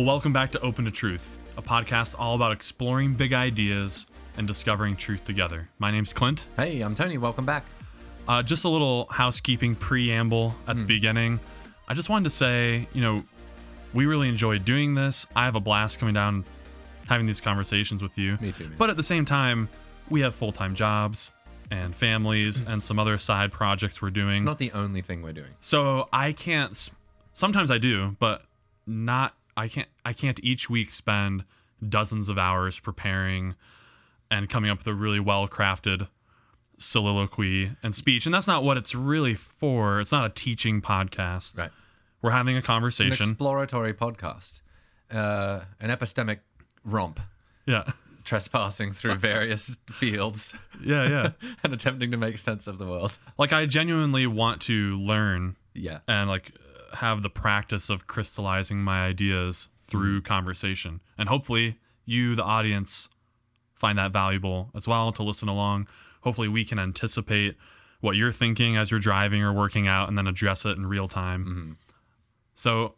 Well, welcome back to Open to Truth, a podcast all about exploring big ideas and discovering truth together. My name's Clint. Hey, I'm Tony. Welcome back. Uh, just a little housekeeping preamble at Hmm. the beginning. I just wanted to say, you know, we really enjoy doing this. I have a blast coming down, having these conversations with you. Me too, man. But at the same time, we have full time jobs and families and some other side projects we're doing. It's not the only thing we're doing. So I can't. Sometimes I do, but not. I can't. I can't each week spend dozens of hours preparing and coming up with a really well crafted soliloquy and speech. And that's not what it's really for. It's not a teaching podcast. Right. We're having a It's an conversation. exploratory podcast, uh, an epistemic romp, yeah. trespassing through various fields Yeah. Yeah. and attempting to make sense of the world. like I genuinely want to learn Yeah. and like have the practice of crystallizing my ideas through mm-hmm. conversation. And hopefully you the audience find that valuable as well to listen along. Hopefully we can anticipate what you're thinking as you're driving or working out and then address it in real time. Mm-hmm. So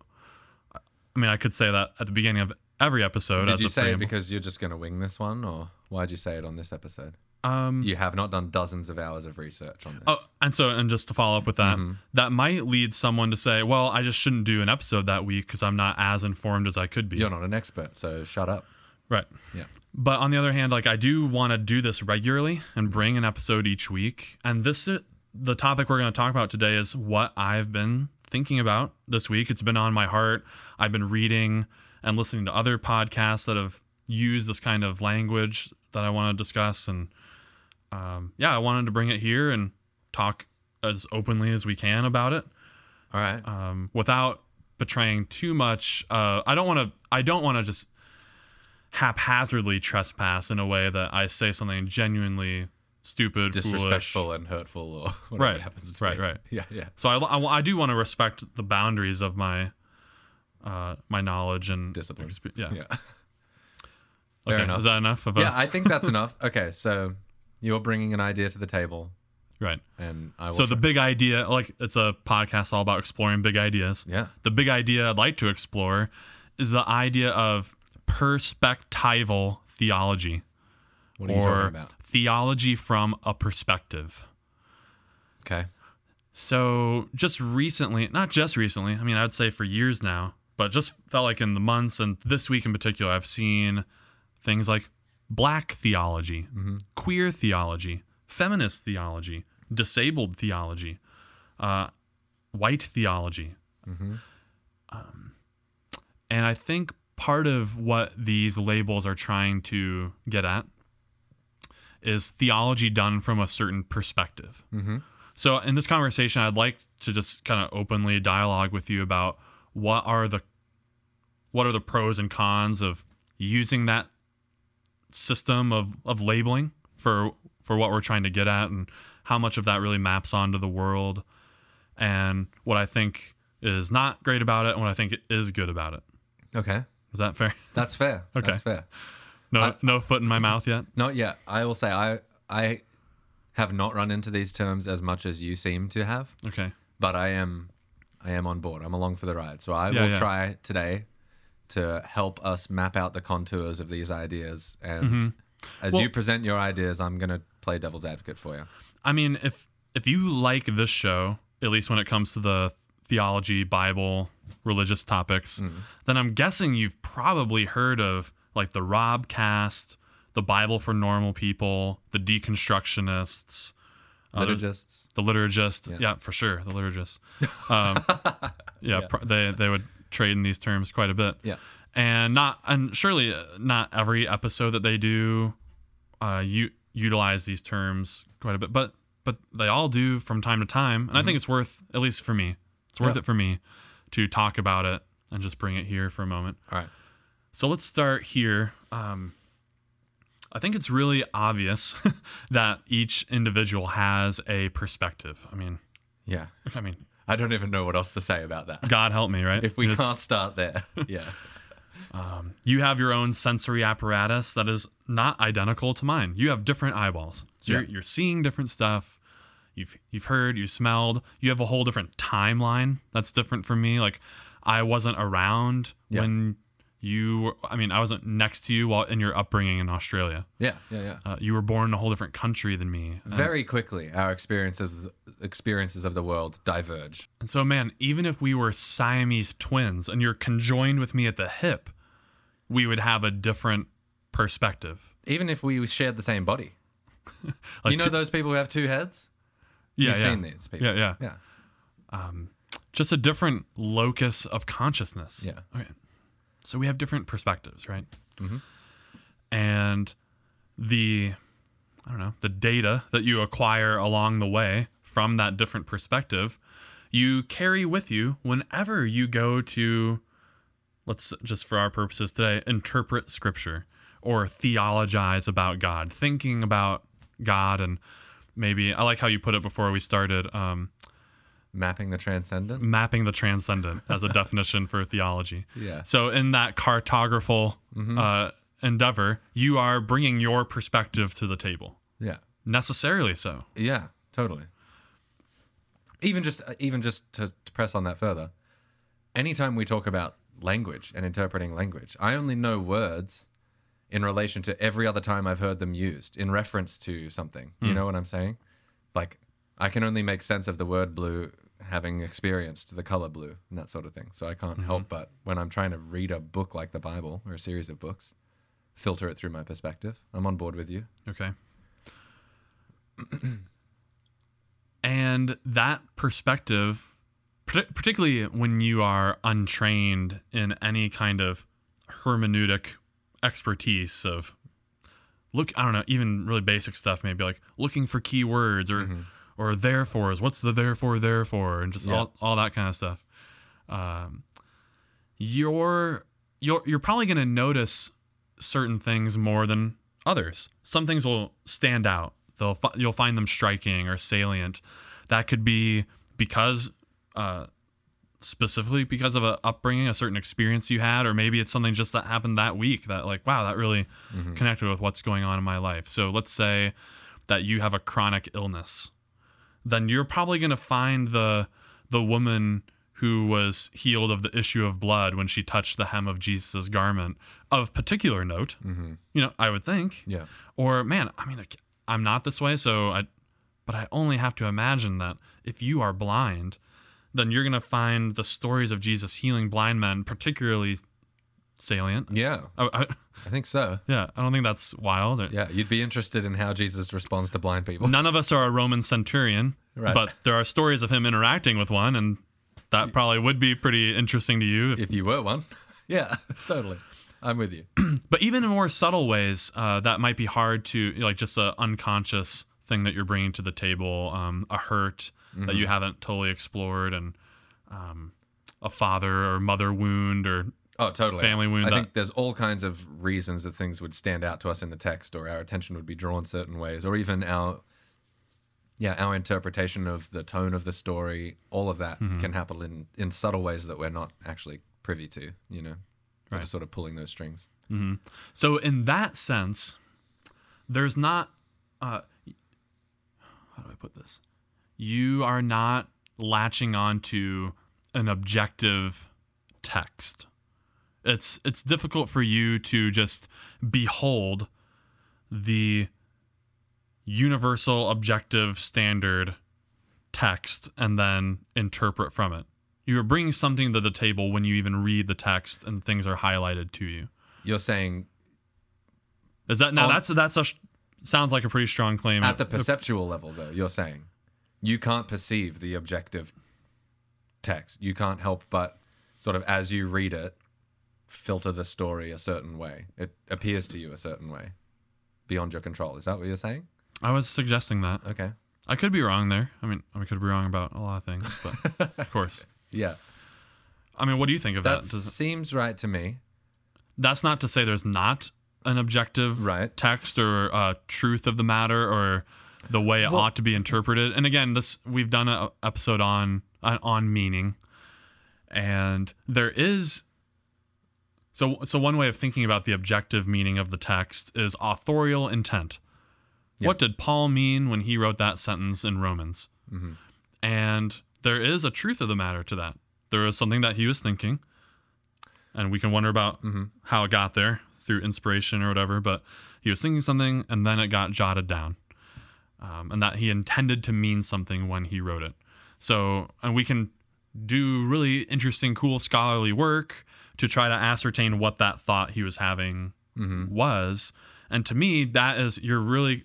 I mean I could say that at the beginning of every episode Did you say it because you're just going to wing this one, or why'd you say it on this episode? Um You have not done dozens of hours of research on this. Oh, and so, and just to follow up with that, mm-hmm. that might lead someone to say, "Well, I just shouldn't do an episode that week because I'm not as informed as I could be." You're not an expert, so shut up. Right. Yeah. But on the other hand, like I do want to do this regularly and mm-hmm. bring an episode each week. And this uh, the topic we're going to talk about today is what I've been thinking about this week. It's been on my heart. I've been reading and listening to other podcasts that have used this kind of language that I want to discuss. And um, yeah, I wanted to bring it here and talk as openly as we can about it All right. um, without betraying too much. Uh, I don't want to. I don't want to just haphazardly trespass in a way that I say something genuinely stupid, foolish. Disrespectful and hurtful, or whatever Right. it happens to Right, be. right. Yeah, yeah. So I, I, I do want to respect the boundaries of my uh, my knowledge and discipline. expe- yeah. Yeah. Okay. Fair enough. Is that enough yeah, I think that's enough. Okay, so you're bringing an idea to the table, right? and I will. So the big idea, like it's a podcast all about exploring big ideas. yeah, the big idea I'd like to explore is the idea of perspectival theology what are you talking about? theology from a perspective. Okay, So, just recently, not just recently, I mean, I would say for years now, but just felt like in the months and this week in particular, I've seen things like black theology, queer theology, feminist theology, disabled theology, uh, white theology. Um, and I think part of what these labels are trying to get at is theology done from a certain perspective. So in this conversation, I'd like to just kind of openly dialogue with you about what are the what are the pros and cons of using that system of, of labeling for for what we're trying to get at and how much of that really maps onto the world and what I think is not great about it and what I think is good about it. okay, Is that fair? that's fair. Okay. that's fair. No I- no foot in my mouth yet. Not yet. I will say I I have not run into these terms as much as you seem to have, Okay. but I am I am on board. I'm along for the ride. So I Yeah, will yeah. try today to help us map out the contours of these ideas. And as Mm-hmm. Well- you present your ideas, I'm gonna play devil's advocate for you. I mean, if if you like this show, at least when it comes to the theology, Bible, religious topics, then I'm guessing you've probably heard of like the RobCast, the Bible for Normal People, the Deconstructionists, uh, Liturgists. the liturgist. Yeah. Yeah. for sure, the liturgist. Um, yeah, Pr- they they would trade in these terms quite a bit. Yeah. and not and surely uh, not every episode that they do uh you utilize these terms quite a bit but but they all do from time to time and i think it's worth at least for me it's worth Yeah. it for me to talk about it and just bring it here for a moment All right. so let's start here um I think it's really obvious that each individual has a perspective. I mean, Yeah. I mean, I don't even know what else to say about that. God help me, right? If we It's- can't start there. Yeah. Um, you have your own sensory apparatus that is not identical to mine. You have different eyeballs. So you're, you're seeing different stuff. You've you've heard, you smelled. You have a whole different timeline that's different from me. Like I wasn't around Yeah. when You were, I mean, I wasn't next to you while in your upbringing in Australia. Yeah, yeah, yeah. Uh, you were born in a whole different country than me. And- Very quickly, our experiences experiences of the world diverge. And so, man, even if we were Siamese twins and you're conjoined with me at the hip, we would have a different perspective. Even if we shared the same body. Like you know two- those people who have two heads? yeah, You've yeah. seen these people. Yeah, yeah. Yeah. Just a different locus of consciousness. Yeah. Okay. So we have different perspectives, right? And the, I don't know, the data that you acquire along the way from that different perspective, you carry with you whenever you go to, let's just for our purposes today, interpret scripture or theologize about God, thinking about God and maybe, I like how you put it before we started. Um, Mapping the transcendent. mapping the transcendent as a definition for theology. Yeah. So in that cartographical mm-hmm. uh, endeavor, you are bringing your perspective to the table. Yeah. Necessarily so. Yeah, totally. Even just uh, even just to, to press on that further, anytime we talk about language and interpreting language, I only know words in relation to every other time I've heard them used in reference to something. You hmm. know what I'm saying? Like I can only make sense of the word blue having experienced the color blue and that sort of thing. So I can't mm-hmm. help but when I'm trying to read a book like the Bible or a series of books, filter it through my perspective. I'm on board with you. Okay. and that perspective, particularly when you are untrained in any kind of hermeneutic expertise of look, I don't know, even really basic stuff, maybe like looking for keywords or mm-hmm. Or therefores. What's the therefore therefore, and just Yeah. all all that kind of stuff. Um, you're you're you're probably gonna notice certain things more than others. Some things will stand out. They'll fi- you'll find them striking or salient. That could be because uh, specifically because of a upbringing, a certain experience you had, or maybe it's something just that happened that week that like wow that really connected with what's going on in my life. So let's say that you have a chronic illness, then you're probably gonna find the the woman who was healed of the issue of blood when she touched the hem of Jesus' garment of particular note. Mm-hmm. You know, I would think. Yeah. Or man, I mean, I'm not this way, so I. But I only have to imagine that if you are blind, then you're gonna find the stories of Jesus healing blind men particularly salient. Yeah. I, I, I think so. yeah, I don't think that's wild. Yeah, you'd be interested in how Jesus responds to blind people. None of us are a Roman centurion, Right. but there are stories of him interacting with one, and that probably would be pretty interesting to you. If, If you were one. Yeah, totally. I'm with you. but even in more subtle ways, uh, that might be hard to like just a unconscious thing that you're bringing to the table, um, a hurt that you haven't totally explored, and um, a father or mother wound, or Oh, totally. Family wound I think there's all kinds of reasons that things would stand out to us in the text, or our attention would be drawn certain ways, or even our, yeah, our interpretation of the tone of the story. All of that Mm-hmm. can happen in in subtle ways that we're not actually privy to. You know, Right. just sort of pulling those strings. So in that sense, there's not. Uh, how do I put this? You are not latching onto an objective text. It's it's difficult for you to just behold the universal objective standard text and then interpret from it. You are bringing something to the table when you even read the text and things are highlighted to you. You're saying Is that now? On- that's that's a sounds like a pretty strong claim. at the perceptual level, though, you're saying you can't perceive the objective text. You can't help but sort of as you read it, filter the story a certain way. It appears to you a certain way beyond your control. Is that what you're saying? I was suggesting that. Okay. I could be wrong there. I mean, I could be wrong about a lot of things, but of course. Yeah. I mean, what do you think of That that? Seems right to me. that's not to say there's not an objective Right. text or uh, truth of the matter or the way it Well- ought to be interpreted. And again, this we've done an episode on on- on meaning, and there is. So, so one way of thinking about the objective meaning of the text is authorial intent. What did Paul mean when he wrote that sentence in Romans? And there is a truth of the matter to that. There is something that he was thinking. and we can wonder about how it got there through inspiration or whatever. But he was thinking something, and then it got jotted down, um, and that he intended to mean something when he wrote it. So, and we can do really interesting, cool scholarly work to try to ascertain what that thought he was having mm-hmm. was. And to me, that is you're really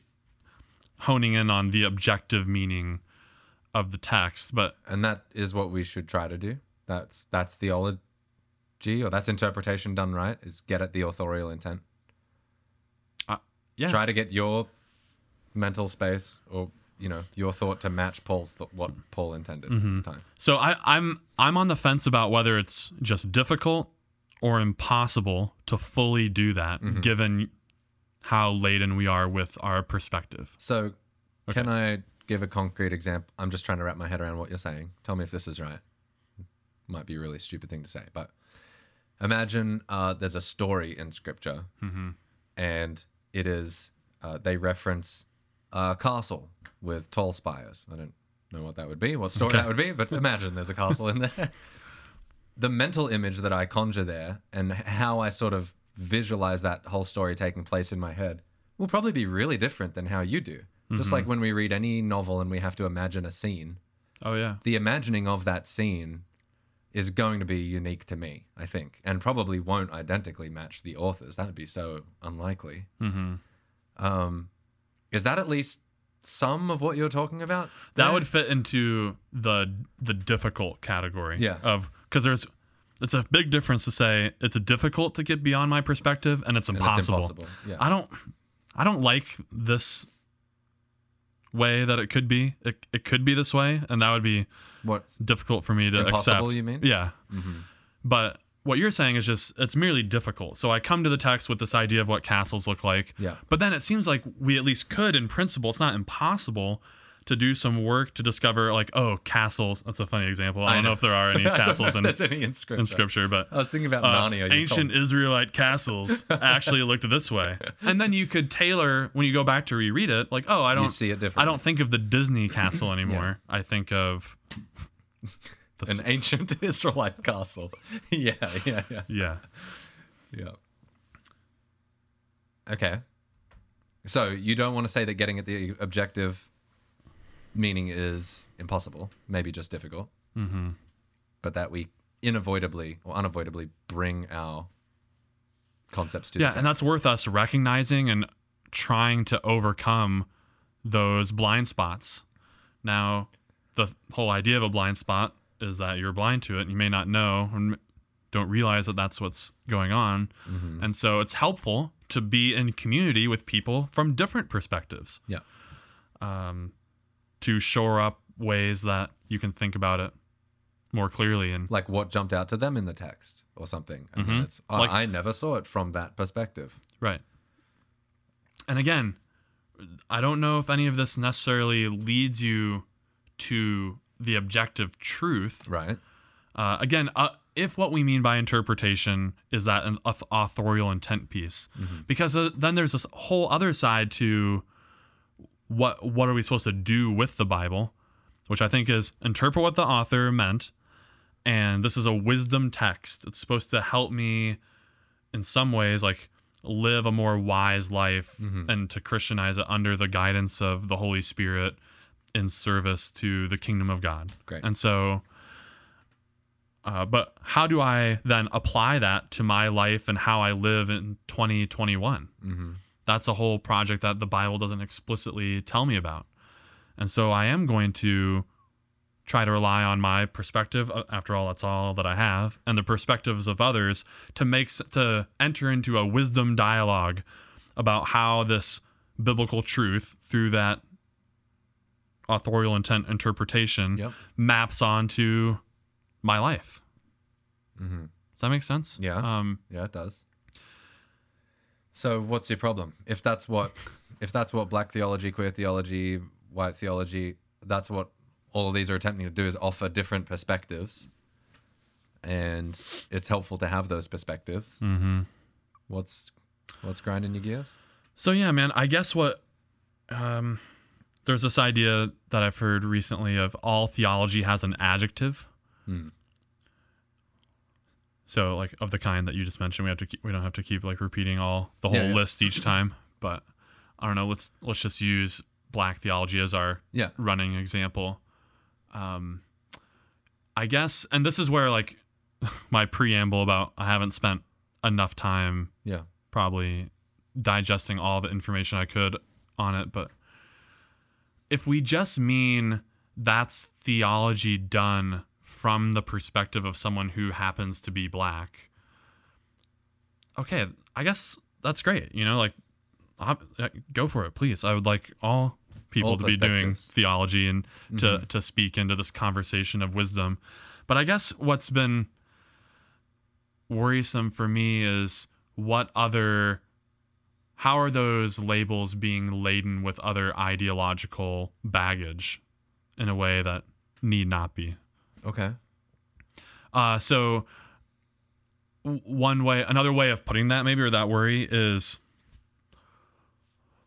honing in on the objective meaning of the text. But And that is what we should try to do. That's that's theology or that's interpretation done right, is get at the authorial intent. Uh, yeah, Try to get your mental space or you know, your thought to match Paul's th- what Paul intended at mm-hmm. the time. So I, I'm I'm on the fence about whether it's just difficult or impossible to fully do that, given how laden we are with our perspective. So, can I give a concrete example? I'm just trying to wrap my head around what you're saying. Tell me if this is right. Might be a really stupid thing to say, but imagine uh, there's a story in scripture, and it is uh, they reference a castle with tall spires. I don't know what that would be, what story Okay. that would be, but imagine there's a castle in there. the mental image that I conjure there and how I sort of visualize that whole story taking place in my head will probably be really different than how you do. Just like when we read any novel and we have to imagine a scene, Oh yeah, the imagining of that scene is going to be unique to me, I think, and probably won't identically match the author's. That would be so unlikely. Mm-hmm. Um, is that at least some of what you're talking about? that would fit into the the difficult category. Yeah. Of because there's it's a big difference to say it's difficult to get beyond my perspective and it's And impossible. it's impossible. Yeah. I don't I don't like this way that it could be. It, it could be this way, and that would be What's difficult for me to Impossible, accept. you mean? Yeah. Mm-hmm. But what you're saying is just it's merely difficult. So I come to the text with this idea of what castles look like. Yeah. But then it seems like we at least could, in principle, it's not impossible to do some work to discover like, oh, castles. That's a funny example. I, don't know. know. if there are any I castles in, there's any in scripture. in scripture, but I was thinking about uh, Narnia. ancient. Israelite castles actually looked this way. And then you could tailor when you go back to reread it, like, oh, I don't see it differently. I don't think of the Disney castle anymore. I think of the an ancient Israelite castle. yeah, yeah, yeah, yeah. yeah. Okay. So you don't want to say that getting at the objective meaning is impossible, maybe just difficult, mm-hmm. but that we unavoidably or unavoidably bring our concepts to Yeah, and that's worth us recognizing and trying to overcome those blind spots. Now, the whole idea of a blind spot is that you're blind to it and you may not know and don't realize that that's what's going on. And so it's helpful to be in community with people from different perspectives yeah. Um, to shore up ways that you can think about it more clearly and Like what jumped out to them in the text or something. Then it's, oh, Like- I never saw it from that perspective. Right. And again, I don't know if any of this necessarily leads you to the objective truth. Right. Uh, again, uh, if what we mean by interpretation is that an authorial intent piece, because uh, then there's this whole other side to what what are we supposed to do with the Bible, which I think is interpret what the author meant, and this is a wisdom text. It's supposed to help me in some ways, like live a more wise life and to Christianize it under the guidance of the Holy Spirit in service to the kingdom of God. Great. And so, uh, but how do I then apply that to my life and how I live in 2021? Mm-hmm. That's a whole project that the Bible doesn't explicitly tell me about. And so I am going to try to rely on my perspective. After all, that's all that I have, and the perspectives of others to make to enter into a wisdom dialogue about how this biblical truth through that authorial intent interpretation Yep. maps onto my life. Does that make sense? Yeah. Um, Yeah, it does. So what's your problem? If that's what if that's what black theology, queer theology, white theology, that's what all of these are attempting to do is offer different perspectives. And it's helpful to have those perspectives. Mm-hmm. What's what's grinding your gears? So yeah, man, I guess what um there's this idea that I've heard recently of all theology has an adjective. So like of the kind that you just mentioned, we have to keep, we don't have to keep like repeating all the whole Yeah, yeah. list each time. But I don't know. Let's let's just use black theology as our Yeah. running example. Um, I guess, and this is where like my preamble about I haven't spent enough time Yeah. probably digesting all the information I could on it, but if we just mean that's theology done from the perspective of someone who happens to be black, okay, I guess that's great. You know, like, i uh, go for it, please. I would like all people All to be doing theology and to mm-hmm. to speak into this conversation of wisdom. But I guess what's been worrisome for me is what other how are those labels being laden with other ideological baggage in a way that need not be Okay. uh, so one way another way of putting that maybe or that worry is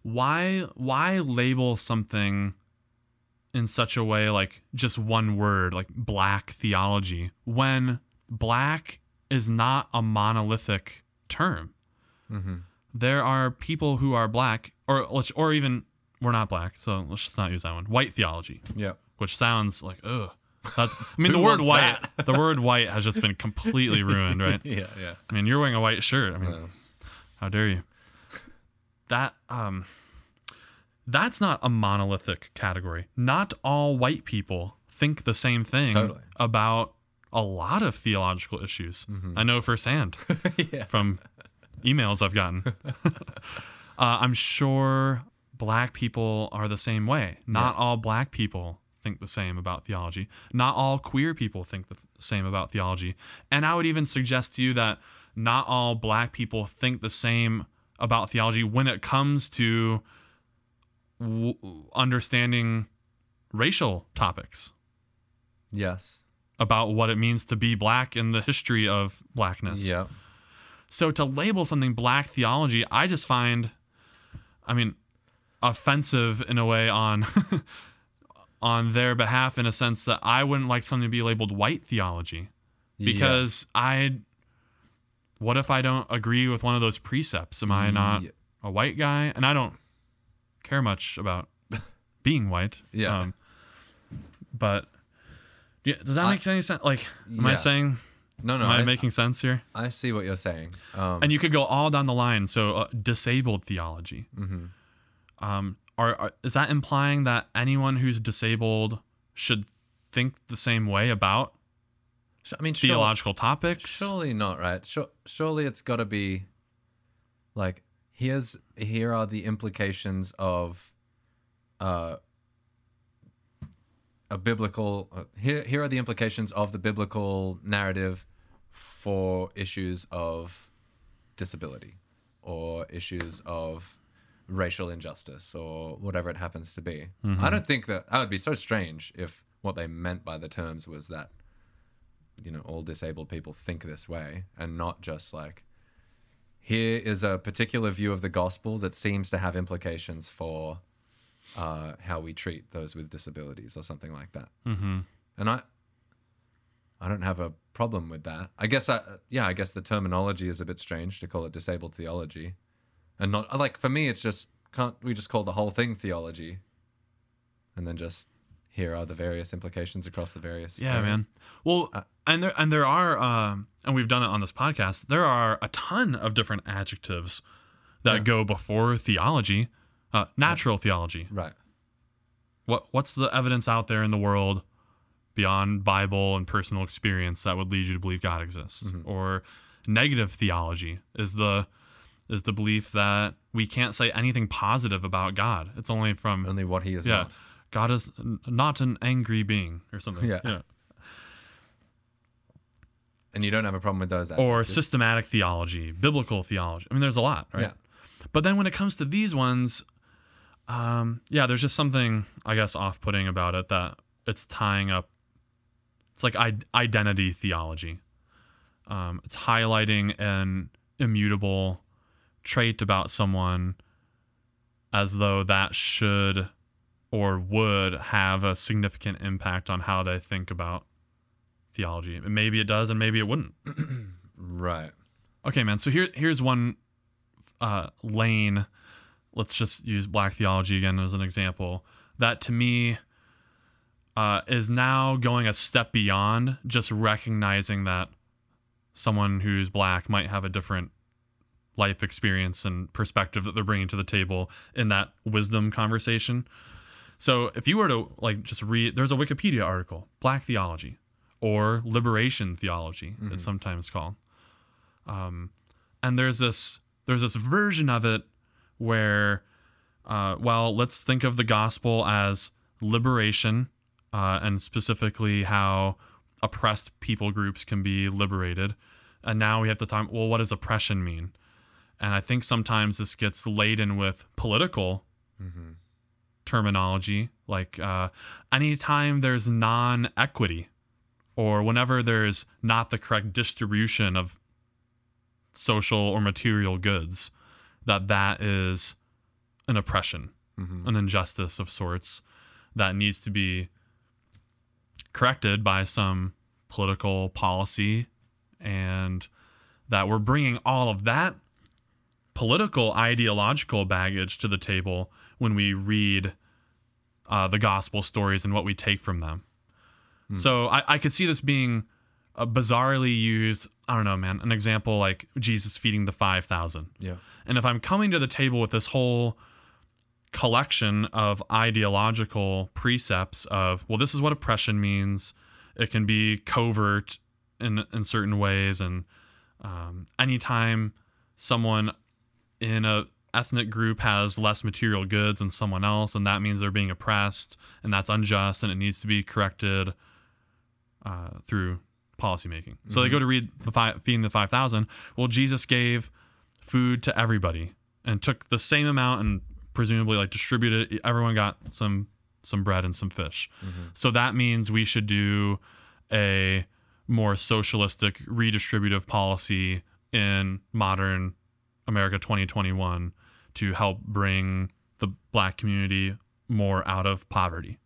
why why label something in such a way like just one word like black theology when black is not a monolithic term Mm-hmm. There are people who are black or or even we're not black so let's just not use that one white theology Yeah. which sounds like ugh that, I mean the word white the word white has just been completely ruined right Yeah. Yeah. I mean you're wearing a white shirt I mean Yeah. how dare you that um that's not a monolithic category not all white people think the same thing Totally. about a lot of theological issues i know firsthand yeah. from emails I've gotten. uh, I'm sure black people are the same way. Not all black people think the same about theology. Not all queer people think the th- same about theology. And I would even suggest to you that not all black people think the same about theology when it comes to w- understanding racial topics Yes. about what it means to be black in the history of blackness. Yeah. So to label something black theology, I just find, I mean, offensive in a way on on their behalf in a sense that I wouldn't like something to be labeled white theology because I what if I don't agree with one of those precepts? Am I not Yeah. a white guy? And I don't care much about being white. Yeah. Um, but yeah, does that I- make any sense? Like, am I saying? No, no. am I, I, making sense here? I see what you're saying. Um, and you could go all down the line. So uh, disabled theology. mhm. Um, are, are is that implying that anyone who's disabled should think the same way about I mean, theological topics? surely not, right? Sure, surely it's got to be like here's here are the implications of uh a biblical uh, here here are the implications of the biblical narrative for issues of disability or issues of racial injustice or whatever it happens to be. I don't think that that would be so strange if what they meant by the terms was that you know all disabled people think this way and not just like here is a particular view of the gospel that seems to have implications for uh, how we treat those with disabilities or something like that. Mm-hmm. And I, I don't have a problem with that. I guess I, yeah, I guess the terminology is a bit strange to call it disabled theology, and not like for me, it's just can't we just call the whole thing theology, and then just here are the various implications across the various. Yeah, areas. man. Well, Uh, and there and there are, um, and we've done it on this podcast. There are a ton of different adjectives that Yeah. go before theology. Uh, natural theology. Right. What what's the evidence out there in the world beyond Bible and personal experience that would lead you to believe God exists? Mm-hmm. Or negative theology is the is the belief that we can't say anything positive about God. It's only from Only what he is yeah, not. God is not an angry being or something. Yeah. yeah. And you don't have a problem with those. Or systematic theology, biblical theology. I mean, there's a lot, right? Yeah. But then when it comes to these ones, um, yeah, there's just something I guess off-putting about it that it's tying up. It's like I- identity theology. Um, it's highlighting an immutable trait about someone as though that should or would have a significant impact on how they think about theology. And Maybe it does, and maybe it wouldn't. Right. Okay, man. So here here's one uh, lane. Let's just use black theology again as an example. That to me uh, is now going a step beyond just recognizing that someone who's black might have a different life experience and perspective that they're bringing to the table in that wisdom conversation. So if you were to like just read, there's a Wikipedia article, Black Theology, or Liberation Theology, it's sometimes called. Um, and there's this there's this version of it where, uh, well, let's think of the gospel as liberation, uh, and specifically how oppressed people groups can be liberated. And now we have to talk. Well, what does oppression mean? And I think sometimes this gets laden with political terminology, like uh, anytime there's non equity or whenever there's not the correct distribution of social or material goods, that that is an oppression, an injustice of sorts that needs to be corrected by some political policy and that we're bringing all of that political ideological baggage to the table when we read uh, the gospel stories and what we take from them. So I, I could see this being a bizarrely used. I don't know, man. An example like Jesus feeding the five thousand. Yeah. And if I'm coming to the table with this whole collection of ideological precepts of, well, this is what oppression means. It can be covert in in certain ways, and um, anytime someone in a ethnic group has less material goods than someone else, and that means they're being oppressed, and that's unjust, and it needs to be corrected uh, through policymaking. So they go to read the five, feeding the five thousand. Well, Jesus gave food to everybody and took the same amount and presumably like distributed. Everyone got some some bread and some fish. So that means we should do a more socialistic redistributive policy in modern America 2021 to help bring the black community more out of poverty.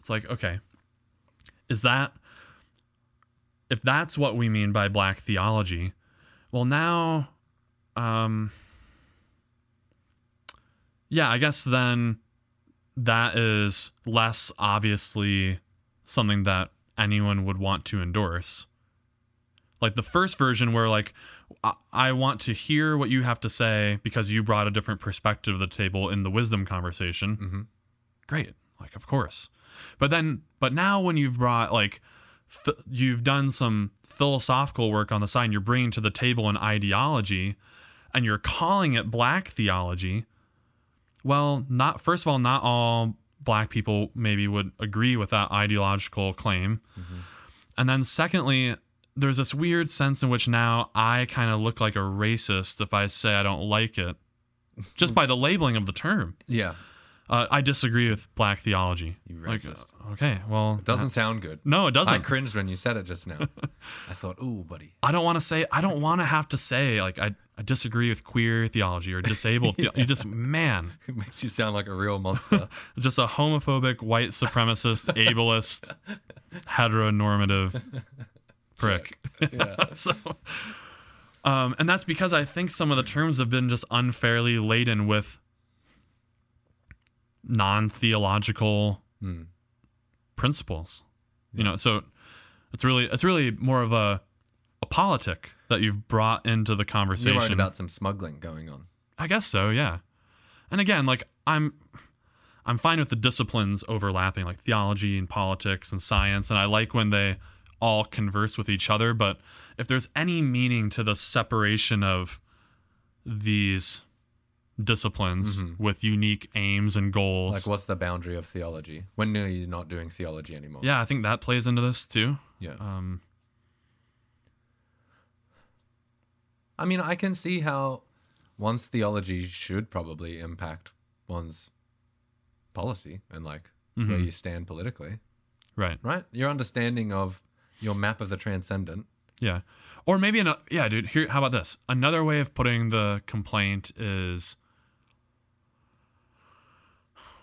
It's like, okay, is that if that's what we mean by black theology, well now um yeah, I guess then that is less obviously something that anyone would want to endorse. Like the first version, where like I, I want to hear what you have to say because you brought a different perspective to the table in the wisdom conversation. Mm-hmm. Great, like of course. But then, but now when you've brought like f- you've done some philosophical work on the side, and you're bringing to the table an ideology, and you're calling it black theology well, not first of all, not all black people maybe would agree with that ideological claim. And then secondly, there's this weird sense in which now I kind of look like a racist if I say I don't like it just by the labeling of the term. Yeah. Uh, I disagree with black theology. You racist. uh, okay, well, it Doesn't sound good. no, it doesn't. I cringed when you said it just now. I thought, ooh, buddy. I don't want to say. I don't want to have to say like I, I disagree with queer theology or disabled. theo- You just man, It makes you sound like a real monster. just a homophobic, white supremacist, ableist, heteronormative prick. Yeah. so, um, and that's because I think some of the terms have been just unfairly laden with non-theological principles. You know, so it's really it's really more of a a politic that you've brought into the conversation. You're worried about some smuggling going on. I guess so, yeah. And again, like I'm I'm fine with the disciplines overlapping, like theology and politics and science, and I like when they all converse with each other, but if there's any meaning to the separation of these disciplines with unique aims and goals. Like, what's the boundary of theology? When are you not doing theology anymore? yeah, I think that plays into this too. Yeah. Um, I mean, I can see how one's theology should probably impact one's policy and like where mm-hmm. you stand politically, right. right? Your understanding of your map of the transcendent. Yeah. Or maybe an yeah, dude, here how about this? Another way of putting the complaint is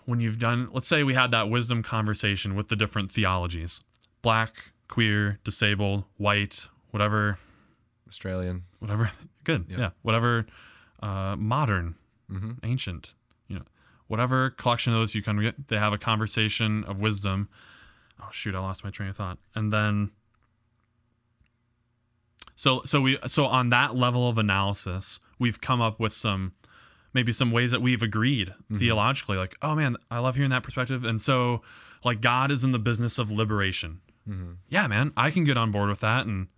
when you've done let's say we had that wisdom conversation with the different theologies. Black, queer, disabled, white, whatever Australian. whatever. Good. Yeah, whatever uh, modern Mm-hmm. ancient you know whatever collection of those you can get they have a conversation of wisdom. Oh shoot i lost my train of thought. And then so so we so on that level of analysis we've come up with some maybe some ways that we've agreed Mm-hmm. theologically like oh man i love hearing that perspective. And so like god is in the business of liberation. Mm-hmm. yeah man i can get on board with that. And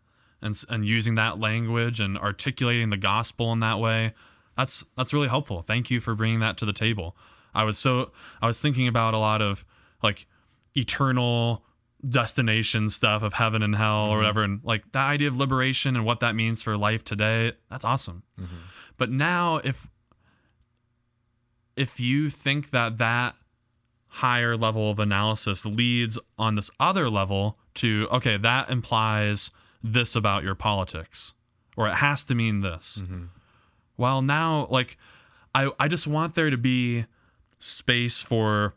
and and using that language and articulating the gospel in that way that's that's really helpful. Thank you for bringing that to the table. I was so i was thinking about a lot of like eternal destination stuff of heaven and hell or mm-hmm. whatever and like that idea of liberation and what that means for life today that's awesome. Mm-hmm. But now if if you think that that higher level of analysis leads on this other level to okay that implies this about your politics or it has to mean this well now like i i just want there to be space for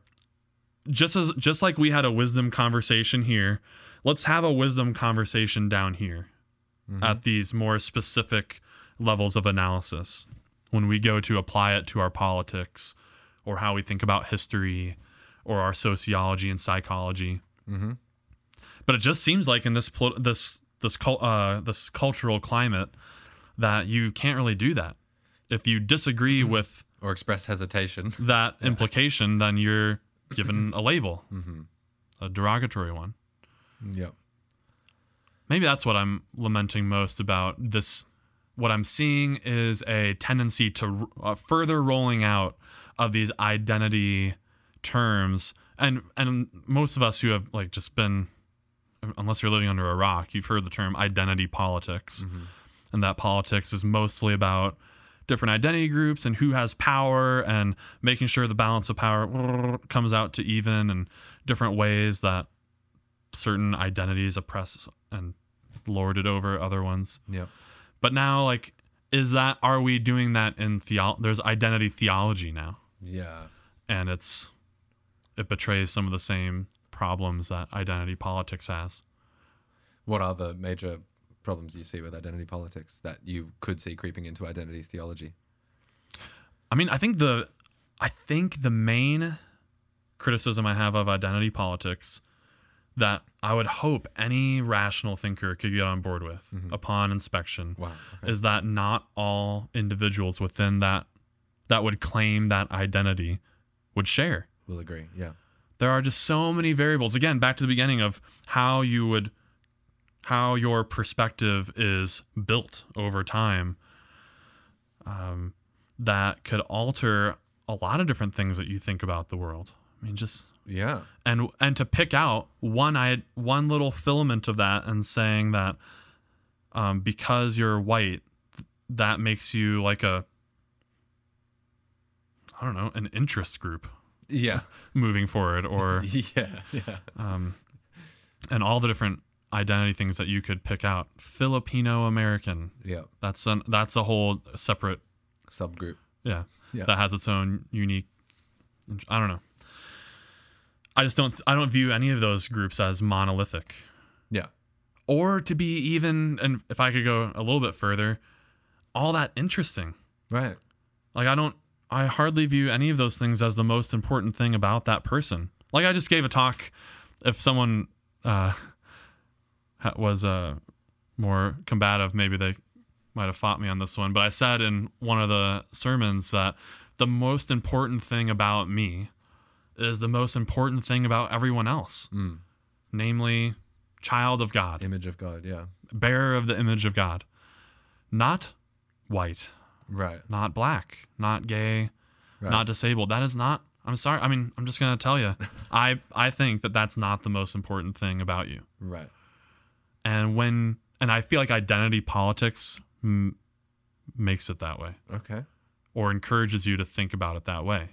just as just like we had a wisdom conversation here let's have a wisdom conversation down here at these more specific levels of analysis when we go to apply it to our politics or how we think about history or our sociology and psychology. Mhm. But it just seems like in this pol- this this uh, this cultural climate that you can't really do that. If you disagree with Or express hesitation. that implication, then you're given a label, a derogatory one. yep. maybe that's what I'm lamenting most about this. What I'm seeing is a tendency to uh, further rolling out of these identity terms, and and most of us who have like just been, unless you're living under a rock, you've heard the term identity politics, mm-hmm. and that politics is mostly about different identity groups and who has power and making sure the balance of power comes out to even and different ways that certain identities oppress and lord it over other ones. Yep. But now, like, is that are we doing that in theo? There's identity theology now, Yeah. and it's it betrays some of the same problems that identity politics has. What are the major problems you see with identity politics that you could see creeping into identity theology? I mean, I think the I think the main criticism I have of identity politics that I would hope any rational thinker could get on board with mm-hmm. upon inspection Wow. Okay. is that not all individuals within that that would claim that identity would share. We'll agree. Yeah. There are just so many variables. Again, back to the beginning of how you would how your perspective is built over time. Um, that could alter a lot of different things that you think about the world. I mean, just Yeah. and and to pick out one I one little filament of that and saying that um, because you're white, that makes you like a I don't know an interest group Yeah. moving forward, or yeah. Yeah. um, and all the different identity things that you could pick out. Filipino American. Yeah. That's an that's a whole separate Subgroup. yeah, Yeah. that has its own unique. I don't know. I just don't. I don't view any of those groups as monolithic, Yeah. or to be even. And if I could go a little bit further, all that interesting. Right. Like I don't. I hardly view any of those things as the most important thing about that person. Like I just gave a talk. If someone uh, was uh, more combative, maybe they might have fought me on this one. But I said in one of the sermons that the most important thing about me is the most important thing about everyone else, Mm. namely, child of God, Image of God. Yeah. bearer of the image of God, not white, Right. not black, not gay, Right. not disabled. That is not. I'm sorry. I mean, I'm just gonna tell you. I I think that that's not the most important thing about you. Right. And when and I feel like identity politics m- makes it that way, Okay. or encourages you to think about it that way.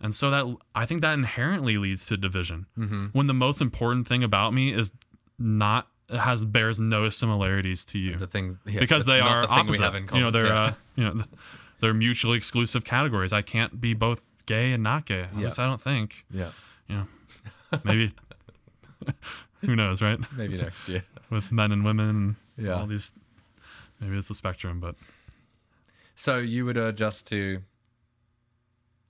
And so that I think that inherently leads to division. Mm-hmm. When the most important thing about me is not has bears no similarities to you The things yeah, because they are the opposite. We have in you know, they're yeah. uh, you know, they're mutually exclusive categories. I can't be both gay and not gay. At Yeah. least I don't think. yeah. You know, maybe who knows, right? Maybe next year. With men and women, and Yeah. all these maybe it's a spectrum, but So you would urge us to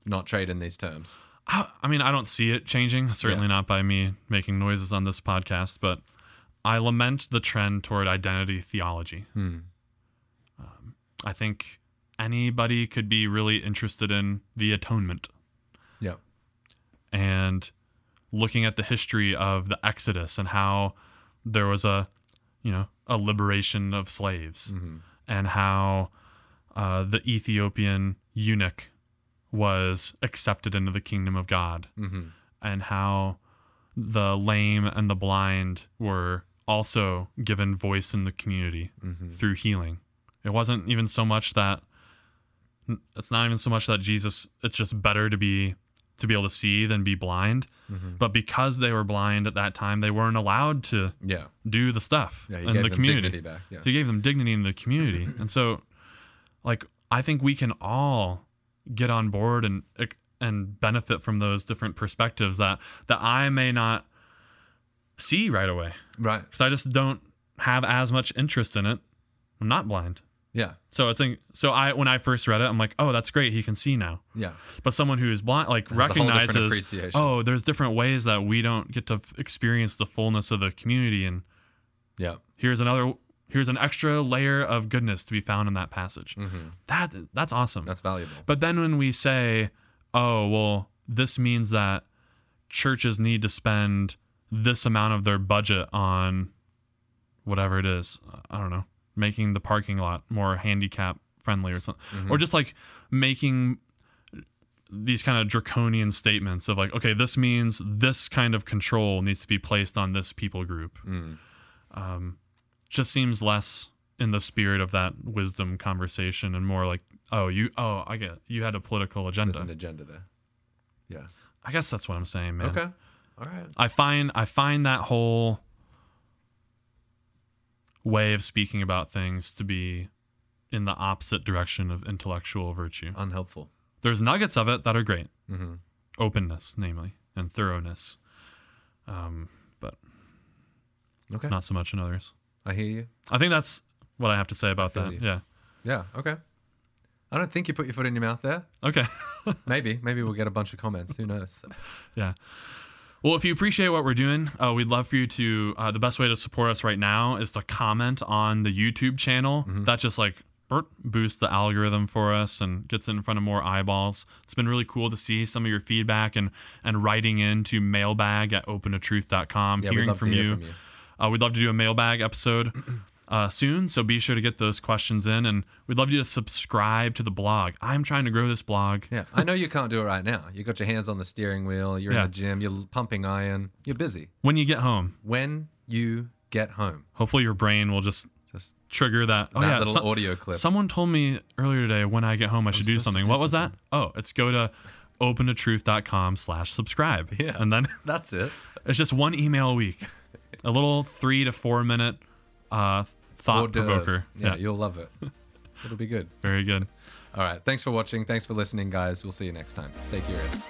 not trade in these terms. I, I mean, I don't see it changing. Certainly Yeah. not by me making noises on this podcast, but I lament the trend toward identity theology. Um, I think anybody could be really interested in the atonement Yeah. and looking at the history of the Exodus and how there was a, you know, a liberation of slaves and how uh, the Ethiopian eunuch was accepted into the kingdom of God and how the lame and the blind were also given voice in the community through healing. It wasn't even so much that it's not even so much that Jesus it's just better to be to be able to see than be blind. But because they were blind at that time, they weren't allowed to Yeah. do the stuff Yeah. In the community. back. Yeah. So he gave them dignity in the community. and so like I think we can all get on board and and benefit from those different perspectives that that I may not see right away Right. because I just don't have as much interest in it. I'm not blind. Yeah. So it's like, so I when I first read it, I'm like, oh, that's great. He can see now. Yeah. But someone who is blind, like recognizes, oh, there's different ways that we don't get to f- experience the fullness of the community, and Yeah. here's another, here's an extra layer of goodness to be found in that passage. Mm-hmm. That that's awesome. That's valuable. But then when we say, oh, well, this means that churches need to spend this amount of their budget on whatever it is, I don't know, making the parking lot more handicap friendly or something, or just like making these kind of draconian statements of like, okay, this means this kind of control needs to be placed on this people group. Um, just seems less in the spirit of that wisdom conversation and more like, oh, you, oh, I get, it. you had a political agenda. There's an agenda there. Yeah. I guess that's what I'm saying, man. Okay. All right. I find I find that whole way of speaking about things to be in the opposite direction of intellectual virtue. Unhelpful. There's nuggets of it that are great. Mm-hmm. Openness, namely, and thoroughness. Um, but Okay. not so much in others. I hear you. I think that's what I have to say about that. you. Yeah. Yeah. Okay. I don't think you put your foot in your mouth there. Okay. Maybe. Maybe we'll get a bunch of comments. Who knows? Yeah. Well, if you appreciate what we're doing, uh, we'd love for you to. Uh, the best way to support us right now is to comment on the YouTube channel. That just like burp, boosts the algorithm for us and gets it in front of more eyeballs. It's been really cool to see some of your feedback and and writing into mailbag at openatruth.com, Yeah, we'd hearing love from to hear you. from you. Uh, we'd love to do a mailbag episode uh, soon, so be sure to get those questions in. And we'd love you to subscribe to the blog. I'm trying to grow this blog. Yeah. I know you can't do it right now. You got your hands on the steering wheel. You're Yeah. in the gym. You're pumping iron. You're busy. When you get home, When you get home, hopefully your brain will just just trigger that. Oh that yeah, little some- audio clip. Someone told me earlier today when I get home I should do something. do what was that? Oh, it's go to openatruth.com slash subscribe. Yeah. And then That's it. it's just one email a week. A little three to four minute uh, thought provoker. Yeah, yeah, you'll love it. It'll be good. Very good. All right. Thanks for watching. Thanks for listening, guys. We'll see you next time. Stay curious.